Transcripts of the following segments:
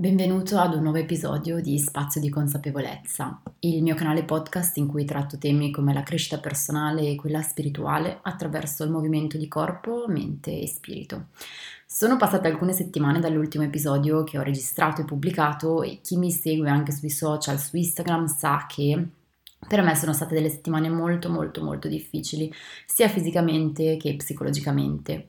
benvenuto ad un nuovo episodio di Spazio di Consapevolezza, il mio canale podcast in cui tratto temi come la crescita personale e quella spirituale attraverso il movimento di corpo, mente e spirito. Sono passate alcune settimane dall'ultimo episodio che ho registrato e pubblicato e chi mi segue anche sui social, su Instagram, sa che per me sono state delle settimane molto molto molto difficili, sia fisicamente che psicologicamente.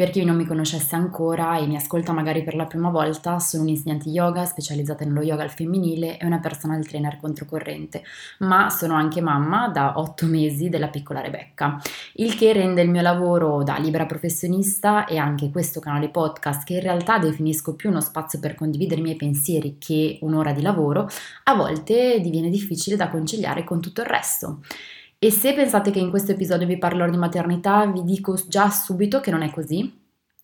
Per chi non mi conoscesse ancora e mi ascolta magari per la prima volta, sono un'insegnante yoga specializzata nello yoga al femminile e una personal trainer controcorrente, ma sono anche mamma da otto mesi della piccola Rebecca, il che rende il mio lavoro da libera professionista e anche questo canale podcast, che in realtà definisco più uno spazio per condividere i miei pensieri che un'ora di lavoro, a volte diviene difficile da conciliare con tutto il resto. E se pensate che in questo episodio vi parlerò di maternità, vi dico già subito che non è così.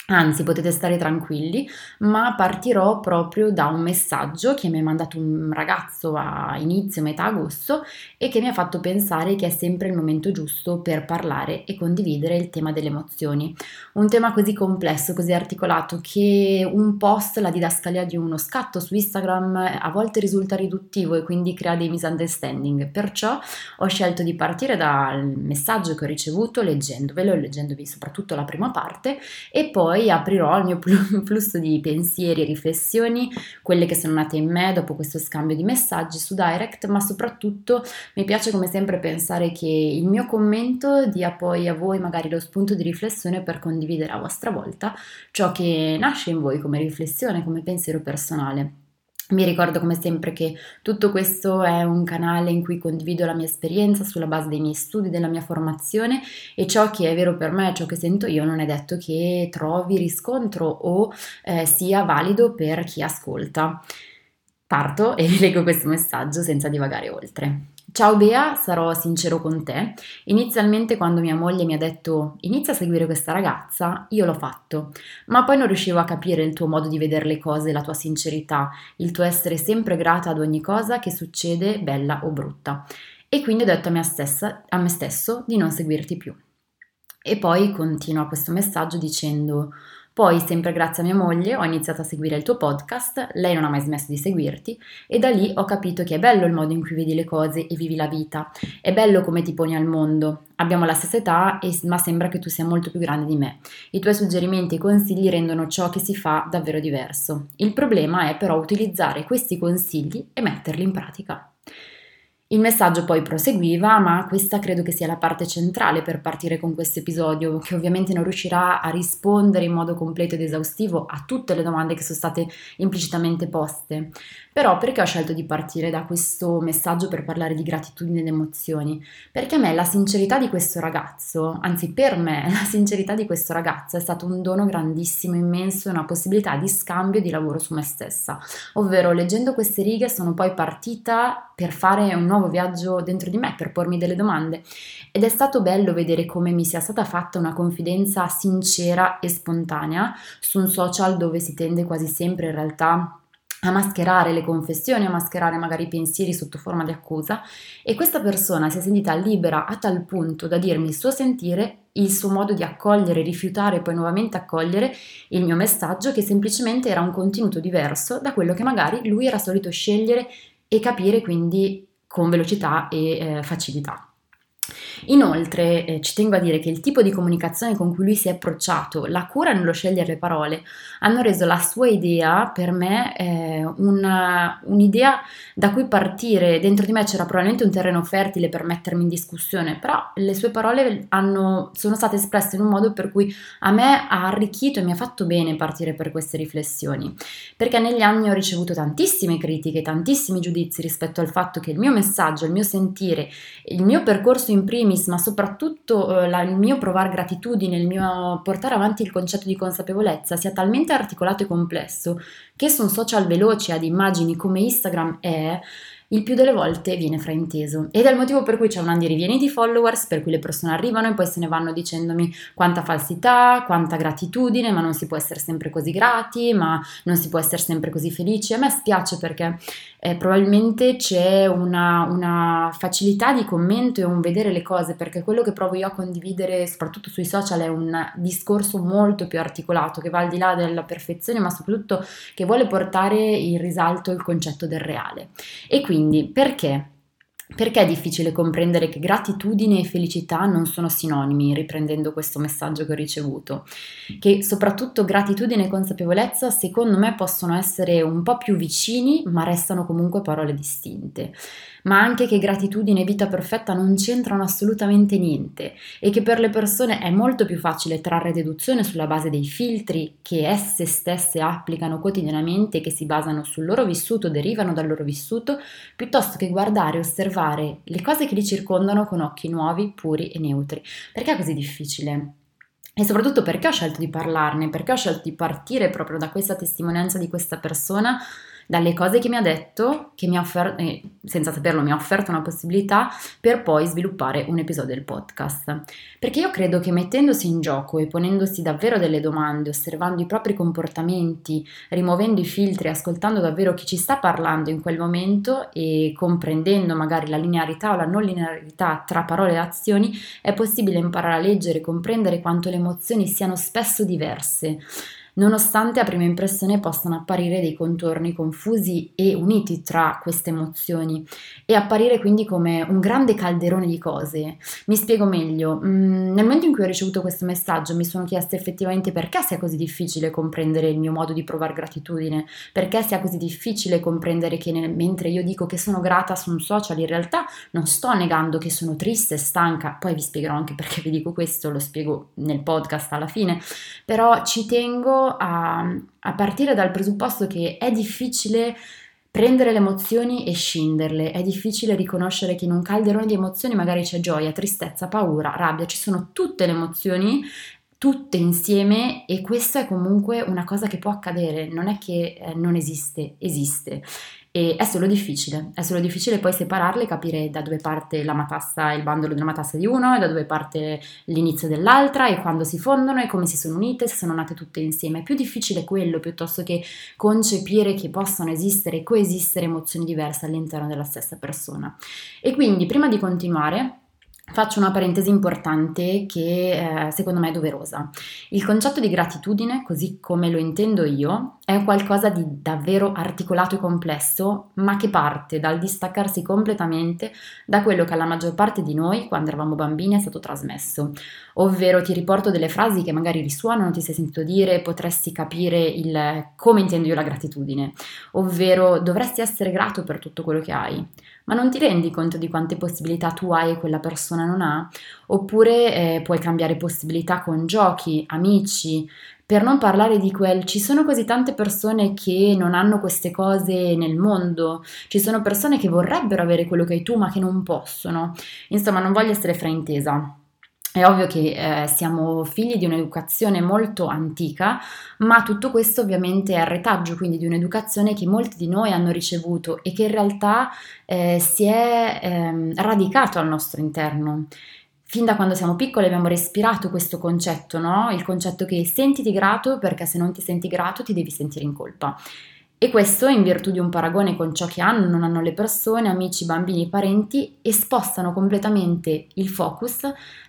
Anzi, potete stare tranquilli, ma partirò proprio da un messaggio che mi ha mandato un ragazzo a inizio, metà agosto e che mi ha fatto pensare che è sempre il momento giusto per parlare e condividere il tema delle emozioni. Un tema così complesso, così articolato, che un post, la didascalia di uno scatto su Instagram a volte risulta riduttivo e quindi crea dei misunderstanding. Perciò ho scelto di partire dal messaggio che ho ricevuto leggendovelo, leggendovi soprattutto la prima parte e poi poi aprirò il mio flusso di pensieri e riflessioni, quelle che sono nate in me dopo questo scambio di messaggi su Direct, ma soprattutto mi piace come sempre pensare che il mio commento dia poi a voi magari lo spunto di riflessione per condividere a vostra volta ciò che nasce in voi come riflessione, come pensiero personale. Mi ricordo come sempre che tutto questo è un canale in cui condivido la mia esperienza sulla base dei miei studi, della mia formazione e ciò che è vero per me, ciò che sento io, non è detto che trovi riscontro o eh, sia valido per chi ascolta. Parto e vi leggo questo messaggio senza divagare oltre. Ciao Bea, sarò sincero con te. Inizialmente quando mia moglie mi ha detto inizia a seguire questa ragazza, io l'ho fatto, ma poi non riuscivo a capire il tuo modo di vedere le cose, la tua sincerità, il tuo essere sempre grata ad ogni cosa che succede, bella o brutta. E quindi ho detto a me, stessa, a me stesso di non seguirti più. E poi continua questo messaggio dicendo poi, sempre grazie a mia moglie, ho iniziato a seguire il tuo podcast, lei non ha mai smesso di seguirti e da lì ho capito che è bello il modo in cui vedi le cose e vivi la vita, è bello come ti poni al mondo. Abbiamo la stessa età, ma sembra che tu sia molto più grande di me. I tuoi suggerimenti e consigli rendono ciò che si fa davvero diverso. Il problema è però utilizzare questi consigli e metterli in pratica. Il messaggio poi proseguiva, ma questa credo che sia la parte centrale per partire con questo episodio, che ovviamente non riuscirà a rispondere in modo completo ed esaustivo a tutte le domande che sono state implicitamente poste. Però perché ho scelto di partire da questo messaggio per parlare di gratitudine ed emozioni? Perché a me la sincerità di questo ragazzo, anzi per me la sincerità di questo ragazzo è stato un dono grandissimo, immenso e una possibilità di scambio e di lavoro su me stessa. Ovvero leggendo queste righe sono poi partita per fare un nuovo viaggio dentro di me, per pormi delle domande ed è stato bello vedere come mi sia stata fatta una confidenza sincera e spontanea su un social dove si tende quasi sempre in realtà a mascherare le confessioni, a mascherare magari i pensieri sotto forma di accusa e questa persona si è sentita libera a tal punto da dirmi il suo sentire, il suo modo di accogliere, rifiutare e poi nuovamente accogliere il mio messaggio che semplicemente era un contenuto diverso da quello che magari lui era solito scegliere e capire quindi con velocità e eh, facilità. Inoltre eh, ci tengo a dire che il tipo di comunicazione con cui lui si è approcciato, la cura nello scegliere le parole, hanno reso la sua idea per me eh, una, un'idea da cui partire. Dentro di me c'era probabilmente un terreno fertile per mettermi in discussione, però le sue parole hanno, sono state espresse in un modo per cui a me ha arricchito e mi ha fatto bene partire per queste riflessioni, perché negli anni ho ricevuto tantissime critiche, tantissimi giudizi rispetto al fatto che il mio messaggio, il mio sentire, il mio percorso in primis, ma soprattutto eh, la, il mio provare gratitudine, il mio portare avanti il concetto di consapevolezza sia talmente articolato e complesso che su un social veloce ad immagini come Instagram è, il più delle volte viene frainteso ed è il motivo per cui c'è un andare e rivieni di followers per cui le persone arrivano e poi se ne vanno dicendomi quanta falsità, quanta gratitudine, ma non si può essere sempre così grati, ma non si può essere sempre così felici. A me spiace perché eh, probabilmente c'è una, una, facilità di commento e un vedere le cose perché quello che provo io a condividere soprattutto sui social è un discorso molto più articolato che va al di là della perfezione ma soprattutto che vuole portare in risalto il concetto del reale. E quindi perché? Perché è difficile comprendere che gratitudine e felicità non sono sinonimi, riprendendo questo messaggio che ho ricevuto? Che soprattutto gratitudine e consapevolezza, secondo me, possono essere un po' più vicini, ma restano comunque parole distinte ma anche che gratitudine e vita perfetta non c'entrano assolutamente niente e che per le persone è molto più facile trarre deduzione sulla base dei filtri che esse stesse applicano quotidianamente che si basano sul loro vissuto, derivano dal loro vissuto, piuttosto che guardare e osservare le cose che li circondano con occhi nuovi, puri e neutri. Perché è così difficile? E soprattutto perché ho scelto di parlarne, perché ho scelto di partire proprio da questa testimonianza di questa persona dalle cose che mi ha detto, che mi ha offerto, eh, senza saperlo mi ha offerto una possibilità per poi sviluppare un episodio del podcast. Perché io credo che mettendosi in gioco e ponendosi davvero delle domande, osservando i propri comportamenti, rimuovendo i filtri, ascoltando davvero chi ci sta parlando in quel momento e comprendendo magari la linearità o la non linearità tra parole e azioni, è possibile imparare a leggere e comprendere quanto le emozioni siano spesso diverse nonostante a prima impressione possano apparire dei contorni confusi e uniti tra queste emozioni e apparire quindi come un grande calderone di cose. Mi spiego meglio, mm, nel momento in cui ho ricevuto questo messaggio mi sono chiesta effettivamente perché sia così difficile comprendere il mio modo di provare gratitudine, perché sia così difficile comprendere che nel, mentre io dico che sono grata su un social in realtà non sto negando che sono triste e stanca, poi vi spiegherò anche perché vi dico questo, lo spiego nel podcast alla fine, però ci tengo a, a partire dal presupposto che è difficile prendere le emozioni e scinderle. È difficile riconoscere che in un calderone di emozioni magari c'è gioia, tristezza, paura, rabbia, ci sono tutte le emozioni, tutte insieme e questa è comunque una cosa che può accadere, non è che eh, non esiste, esiste. E è solo difficile, è solo difficile poi separarle capire da dove parte la matassa, il bandolo della matassa di uno e da dove parte l'inizio dell'altra e quando si fondono e come si sono unite, se sono nate tutte insieme. È più difficile quello piuttosto che concepire che possano esistere e coesistere emozioni diverse all'interno della stessa persona. E quindi prima di continuare Faccio una parentesi importante che eh, secondo me è doverosa. Il concetto di gratitudine, così come lo intendo io, è qualcosa di davvero articolato e complesso, ma che parte dal distaccarsi completamente da quello che alla maggior parte di noi, quando eravamo bambini, è stato trasmesso. Ovvero ti riporto delle frasi che magari risuonano, ti sei sentito dire, potresti capire il come intendo io la gratitudine. Ovvero dovresti essere grato per tutto quello che hai ma non ti rendi conto di quante possibilità tu hai e quella persona non ha? Oppure eh, puoi cambiare possibilità con giochi, amici, per non parlare di quel, ci sono così tante persone che non hanno queste cose nel mondo, ci sono persone che vorrebbero avere quello che hai tu ma che non possono. Insomma, non voglio essere fraintesa. È ovvio che eh, siamo figli di un'educazione molto antica, ma tutto questo ovviamente è retaggio quindi di un'educazione che molti di noi hanno ricevuto e che in realtà eh, si è eh, radicato al nostro interno. Fin da quando siamo piccoli abbiamo respirato questo concetto, no? Il concetto che sentiti grato perché se non ti senti grato ti devi sentire in colpa. E questo in virtù di un paragone con ciò che hanno, non hanno le persone, amici, bambini, parenti e spostano completamente il focus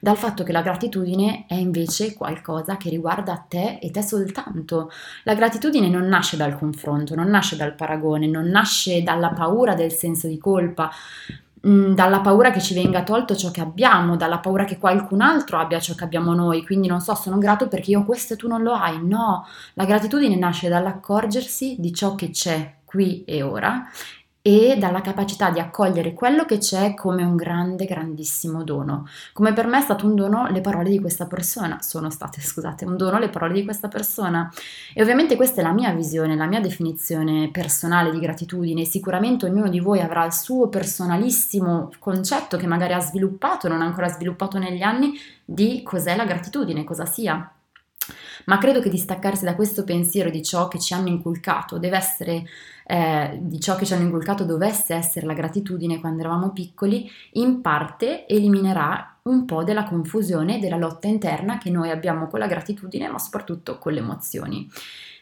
dal fatto che la gratitudine è invece qualcosa che riguarda te e te soltanto. La gratitudine non nasce dal confronto, non nasce dal paragone, non nasce dalla paura del senso di colpa, Mm, dalla paura che ci venga tolto ciò che abbiamo, dalla paura che qualcun altro abbia ciò che abbiamo noi, quindi non so, sono grato perché io questo e tu non lo hai, no, la gratitudine nasce dall'accorgersi di ciò che c'è qui e ora e dalla capacità di accogliere quello che c'è come un grande, grandissimo dono. Come per me è stato un dono le parole di questa persona, sono state, scusate, un dono le parole di questa persona. E ovviamente questa è la mia visione, la mia definizione personale di gratitudine. Sicuramente ognuno di voi avrà il suo personalissimo concetto che magari ha sviluppato, non ha ancora sviluppato negli anni, di cos'è la gratitudine, cosa sia. Ma credo che distaccarsi da questo pensiero di ciò che ci hanno inculcato deve essere eh, di ciò che ci hanno inculcato dovesse essere la gratitudine quando eravamo piccoli, in parte eliminerà un po' della confusione e della lotta interna che noi abbiamo con la gratitudine, ma soprattutto con le emozioni.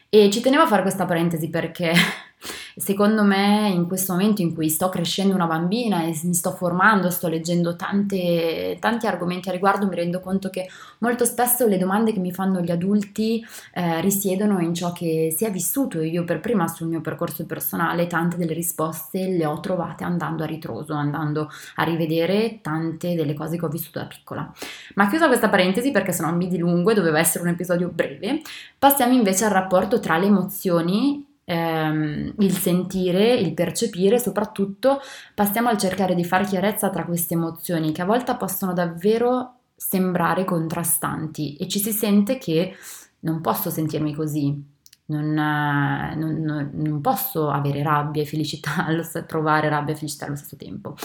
E ci tenevo a fare questa parentesi perché Secondo me in questo momento in cui sto crescendo una bambina e mi sto formando, sto leggendo tante, tanti argomenti a riguardo, mi rendo conto che molto spesso le domande che mi fanno gli adulti eh, risiedono in ciò che si è vissuto io per prima sul mio percorso personale tante delle risposte le ho trovate andando a ritroso, andando a rivedere tante delle cose che ho vissuto da piccola. Ma chiusa questa parentesi perché sennò mi dilungo e doveva essere un episodio breve, passiamo invece al rapporto tra le emozioni ehm, il sentire, il percepire, soprattutto passiamo al cercare di fare chiarezza tra queste emozioni che a volte possono davvero sembrare contrastanti e ci si sente che non posso sentirmi così, non, non, non, non posso avere rabbia e felicità, trovare rabbia e felicità allo stesso tempo.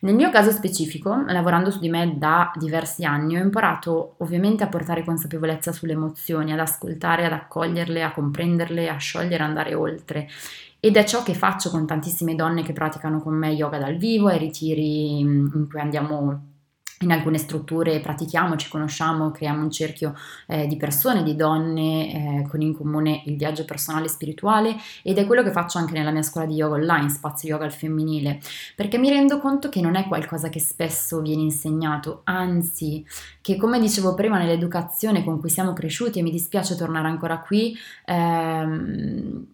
Nel mio caso specifico, lavorando su di me da diversi anni, ho imparato ovviamente a portare consapevolezza sulle emozioni, ad ascoltare, ad accoglierle, a comprenderle, a sciogliere, andare oltre. Ed è ciò che faccio con tantissime donne che praticano con me yoga dal vivo, ai ritiri in cui andiamo in alcune strutture pratichiamo, ci conosciamo, creiamo un cerchio eh, di persone, di donne eh, con in comune il viaggio personale e spirituale ed è quello che faccio anche nella mia scuola di yoga online, spazio yoga al femminile, perché mi rendo conto che non è qualcosa che spesso viene insegnato, anzi che come dicevo prima nell'educazione con cui siamo cresciuti e mi dispiace tornare ancora qui, ehm,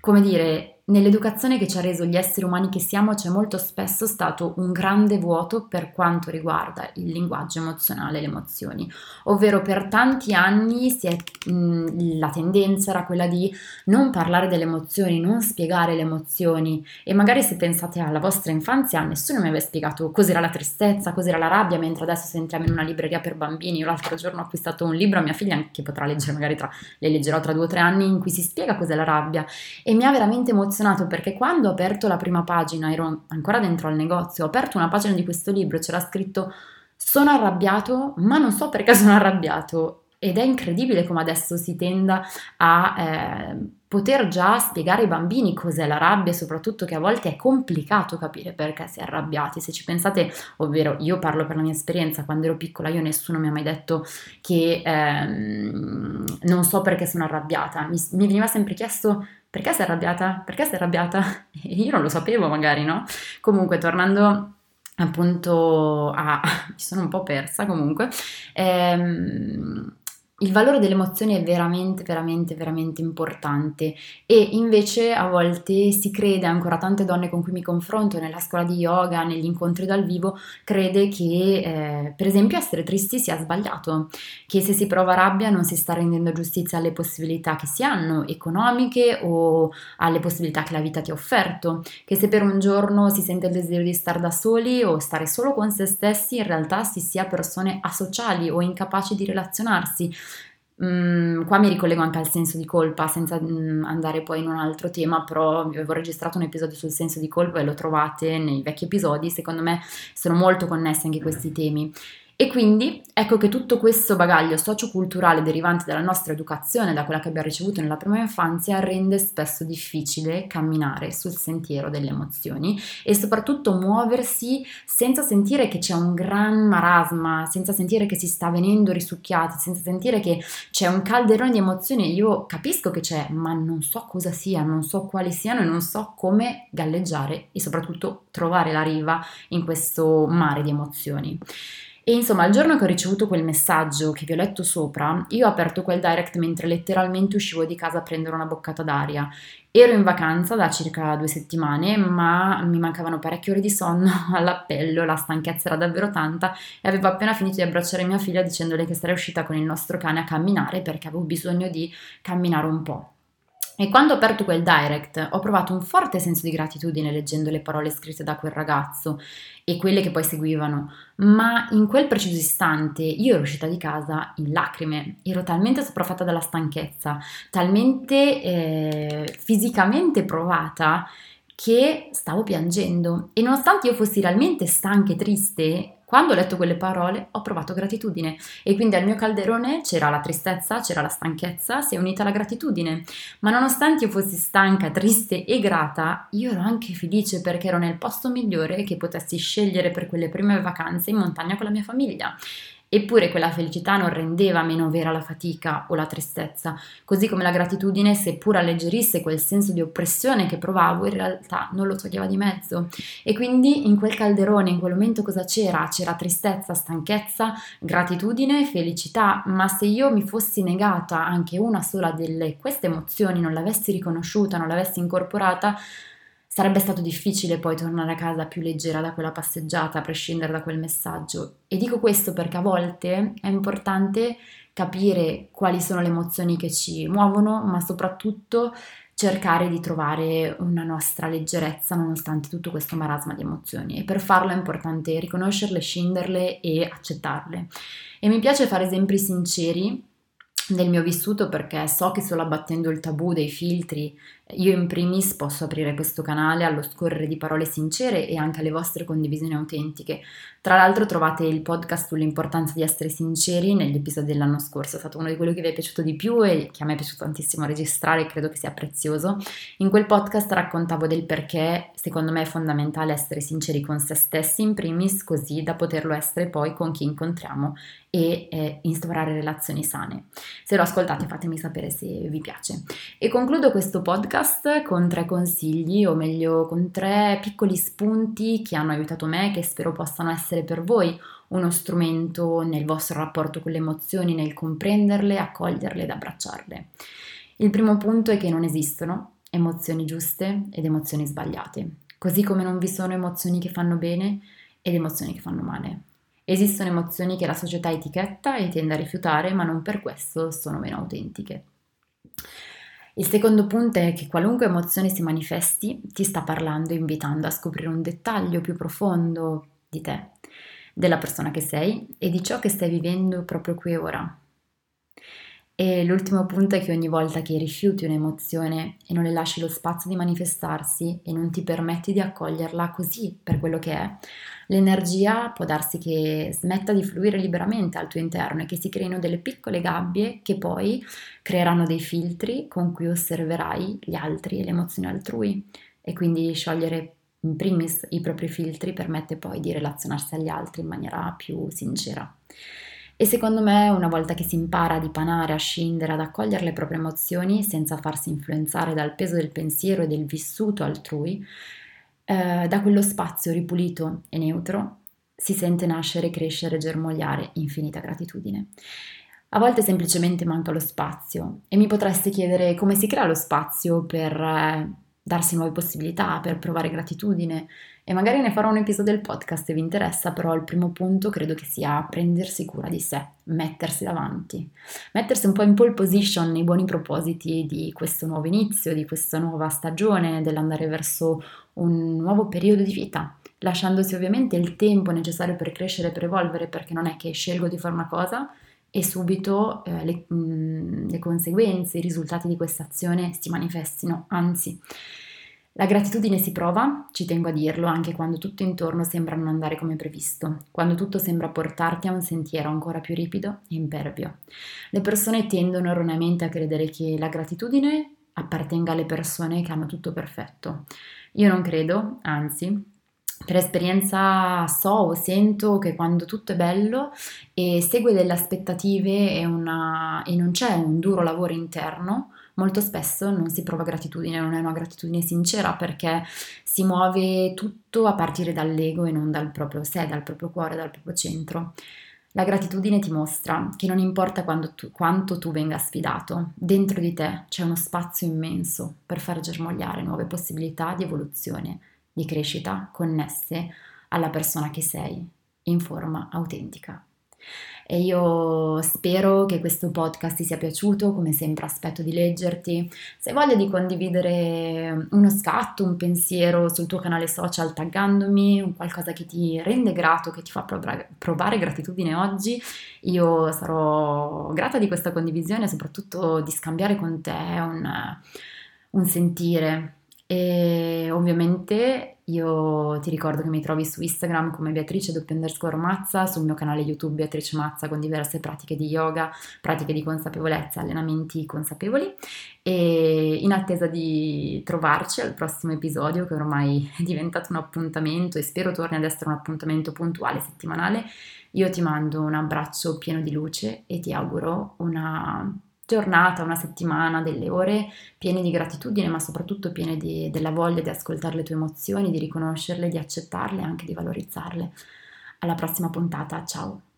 come dire, Nell'educazione che ci ha reso gli esseri umani che siamo c'è molto spesso stato un grande vuoto per quanto riguarda il linguaggio emozionale e le emozioni, ovvero per tanti anni è, mh, la tendenza era quella di non parlare delle emozioni, non spiegare le emozioni. E magari se pensate alla vostra infanzia nessuno mi aveva spiegato cos'era la tristezza, cos'era la rabbia, mentre adesso se entriamo in una libreria per bambini, io l'altro giorno ho acquistato un libro a mia figlia che potrà leggere magari tra, le leggerò tra due o tre anni in cui si spiega cos'è la rabbia. E mi ha veramente emozionato emozionato perché quando ho aperto la prima pagina, ero ancora dentro al negozio, ho aperto una pagina di questo libro c'era scritto sono arrabbiato, ma non so perché sono arrabbiato. Ed è incredibile come adesso si tenda a eh, poter già spiegare ai bambini cos'è la rabbia soprattutto che a volte è complicato capire perché si è arrabbiati. Se ci pensate, ovvero io parlo per la mia esperienza, quando ero piccola io nessuno mi ha mai detto che ehm, non so perché sono arrabbiata. Mi, mi veniva sempre chiesto perché sei arrabbiata? Perché sei arrabbiata? Io non lo sapevo magari, no? Comunque, tornando appunto a... mi sono un po' persa comunque. Ehm, il valore delle emozioni è veramente, veramente, veramente importante. E invece a volte si crede, ancora tante donne con cui mi confronto nella scuola di yoga, negli incontri dal vivo, crede che eh, per esempio essere tristi sia sbagliato, che se si prova rabbia non si sta rendendo giustizia alle possibilità che si hanno, economiche o alle possibilità che la vita ti ha offerto, che se per un giorno si sente il desiderio di stare da soli o stare solo con se stessi, in realtà si sia persone asociali o incapaci di relazionarsi Mm, qua mi ricollego anche al senso di colpa senza mm, andare poi in un altro tema, però vi avevo registrato un episodio sul senso di colpa e lo trovate nei vecchi episodi, secondo me sono molto connessi anche questi temi. E quindi ecco che tutto questo bagaglio socioculturale derivante dalla nostra educazione, da quella che abbiamo ricevuto nella prima infanzia, rende spesso difficile camminare sul sentiero delle emozioni e soprattutto muoversi senza sentire che c'è un gran marasma, senza sentire che si sta venendo risucchiati, senza sentire che c'è un calderone di emozioni. Io capisco che c'è, ma non so cosa sia, non so quali siano e non so come galleggiare e soprattutto trovare la riva in questo mare di emozioni. E insomma, il giorno che ho ricevuto quel messaggio che vi ho letto sopra, io ho aperto quel direct mentre letteralmente uscivo di casa a prendere una boccata d'aria. Ero in vacanza da circa due settimane, ma mi mancavano parecchie ore di sonno all'appello, la stanchezza era davvero tanta e avevo appena finito di abbracciare mia figlia dicendole che sarei uscita con il nostro cane a camminare perché avevo bisogno di camminare un po'. E quando ho aperto quel direct ho provato un forte senso di gratitudine leggendo le parole scritte da quel ragazzo e quelle che poi seguivano, ma in quel preciso istante io ero uscita di casa in lacrime, ero talmente sopraffatta dalla stanchezza, talmente eh, fisicamente provata che stavo piangendo e nonostante io fossi realmente stanca e triste, quando ho letto quelle parole ho provato gratitudine e quindi al mio calderone c'era la tristezza, c'era la stanchezza, si è unita la gratitudine. Ma nonostante io fossi stanca, triste e grata, io ero anche felice perché ero nel posto migliore che potessi scegliere per quelle prime vacanze in montagna con la mia famiglia. Eppure quella felicità non rendeva meno vera la fatica o la tristezza, così come la gratitudine, seppur alleggerisse quel senso di oppressione che provavo, in realtà non lo toglieva di mezzo. E quindi in quel calderone, in quel momento cosa c'era? C'era tristezza, stanchezza, gratitudine, felicità, ma se io mi fossi negata anche una sola delle queste emozioni, non l'avessi riconosciuta, non l'avessi incorporata, Sarebbe stato difficile poi tornare a casa più leggera da quella passeggiata, a prescindere da quel messaggio. E dico questo perché a volte è importante capire quali sono le emozioni che ci muovono, ma soprattutto cercare di trovare una nostra leggerezza nonostante tutto questo marasma di emozioni. E per farlo è importante riconoscerle, scinderle e accettarle. E mi piace fare esempi sinceri del mio vissuto perché so che solo abbattendo il tabù dei filtri io in primis posso aprire questo canale allo scorrere di parole sincere e anche alle vostre condivisioni autentiche. Tra l'altro trovate il podcast sull'importanza di essere sinceri negli episodi dell'anno scorso, è stato uno di quelli che vi è piaciuto di più e che a me è piaciuto tantissimo registrare e credo che sia prezioso. In quel podcast raccontavo del perché secondo me è fondamentale essere sinceri con se stessi in primis così da poterlo essere poi con chi incontriamo e eh, instaurare relazioni sane. Se lo ascoltate fatemi sapere se vi piace. E concludo questo podcast con tre consigli, o meglio con tre piccoli spunti che hanno aiutato me, che spero possano essere per voi uno strumento nel vostro rapporto con le emozioni, nel comprenderle, accoglierle ed abbracciarle. Il primo punto è che non esistono emozioni giuste ed emozioni sbagliate, così come non vi sono emozioni che fanno bene ed emozioni che fanno male. Esistono emozioni che la società etichetta e tende a rifiutare, ma non per questo sono meno autentiche. Il secondo punto è che qualunque emozione si manifesti ti sta parlando, invitando a scoprire un dettaglio più profondo di te, della persona che sei e di ciò che stai vivendo proprio qui e ora. E l'ultimo punto è che ogni volta che rifiuti un'emozione e non le lasci lo spazio di manifestarsi e non ti permetti di accoglierla così per quello che è, l'energia può darsi che smetta di fluire liberamente al tuo interno e che si creino delle piccole gabbie che poi creeranno dei filtri con cui osserverai gli altri e le emozioni altrui e quindi sciogliere in primis i propri filtri permette poi di relazionarsi agli altri in maniera più sincera. E secondo me una volta che si impara a dipanare, a scindere, ad accogliere le proprie emozioni senza farsi influenzare dal peso del pensiero e del vissuto altrui, eh, da quello spazio ripulito e neutro si sente nascere, crescere, germogliare infinita gratitudine. A volte semplicemente manca lo spazio e mi potreste chiedere come si crea lo spazio per eh, darsi nuove possibilità, per provare gratitudine, e magari ne farò un episodio del podcast se vi interessa, però il primo punto credo che sia prendersi cura di sé, mettersi davanti, mettersi un po' in pole position nei buoni propositi di questo nuovo inizio, di questa nuova stagione, dell'andare verso un nuovo periodo di vita, lasciandosi ovviamente il tempo necessario per crescere per evolvere, perché non è che scelgo di fare una cosa e subito eh, le, mh, mm, le conseguenze, i risultati di questa azione si manifestino, anzi la gratitudine si prova, ci tengo a dirlo, anche quando tutto intorno sembra non andare come previsto, quando tutto sembra portarti a un sentiero ancora più ripido e impervio. Le persone tendono erroneamente a credere che la gratitudine appartenga alle persone che hanno tutto perfetto. Io non credo, anzi, per esperienza so o sento che quando tutto è bello e segue delle aspettative e, una, e non c'è un duro lavoro interno, molto spesso non si prova gratitudine, non è una gratitudine sincera perché si muove tutto a partire dall'ego e non dal proprio sé, dal proprio cuore, dal proprio centro. La gratitudine ti mostra che non importa tu, quanto tu venga sfidato, dentro di te c'è uno spazio immenso per far germogliare nuove possibilità di evoluzione, di crescita connesse alla persona che sei, in forma autentica e io spero che questo podcast ti sia piaciuto, come sempre aspetto di leggerti. Se hai voglia di condividere uno scatto, un pensiero sul tuo canale social taggandomi, un qualcosa che ti rende grato, che ti fa provare gratitudine oggi, io sarò grata di questa condivisione e soprattutto di scambiare con te un, un sentire E ovviamente io ti ricordo che mi trovi su Instagram come Beatrice underscore Mazza, sul mio canale YouTube Beatrice Mazza con diverse pratiche di yoga, pratiche di consapevolezza, allenamenti consapevoli. E in attesa di trovarci al prossimo episodio che ormai è diventato un appuntamento e spero torni ad essere un appuntamento puntuale settimanale, io ti mando un abbraccio pieno di luce e ti auguro una giornata, una settimana, delle ore piene di gratitudine, ma soprattutto piene di, della voglia di ascoltare le tue emozioni, di riconoscerle, di accettarle e anche di valorizzarle. Alla prossima puntata, ciao!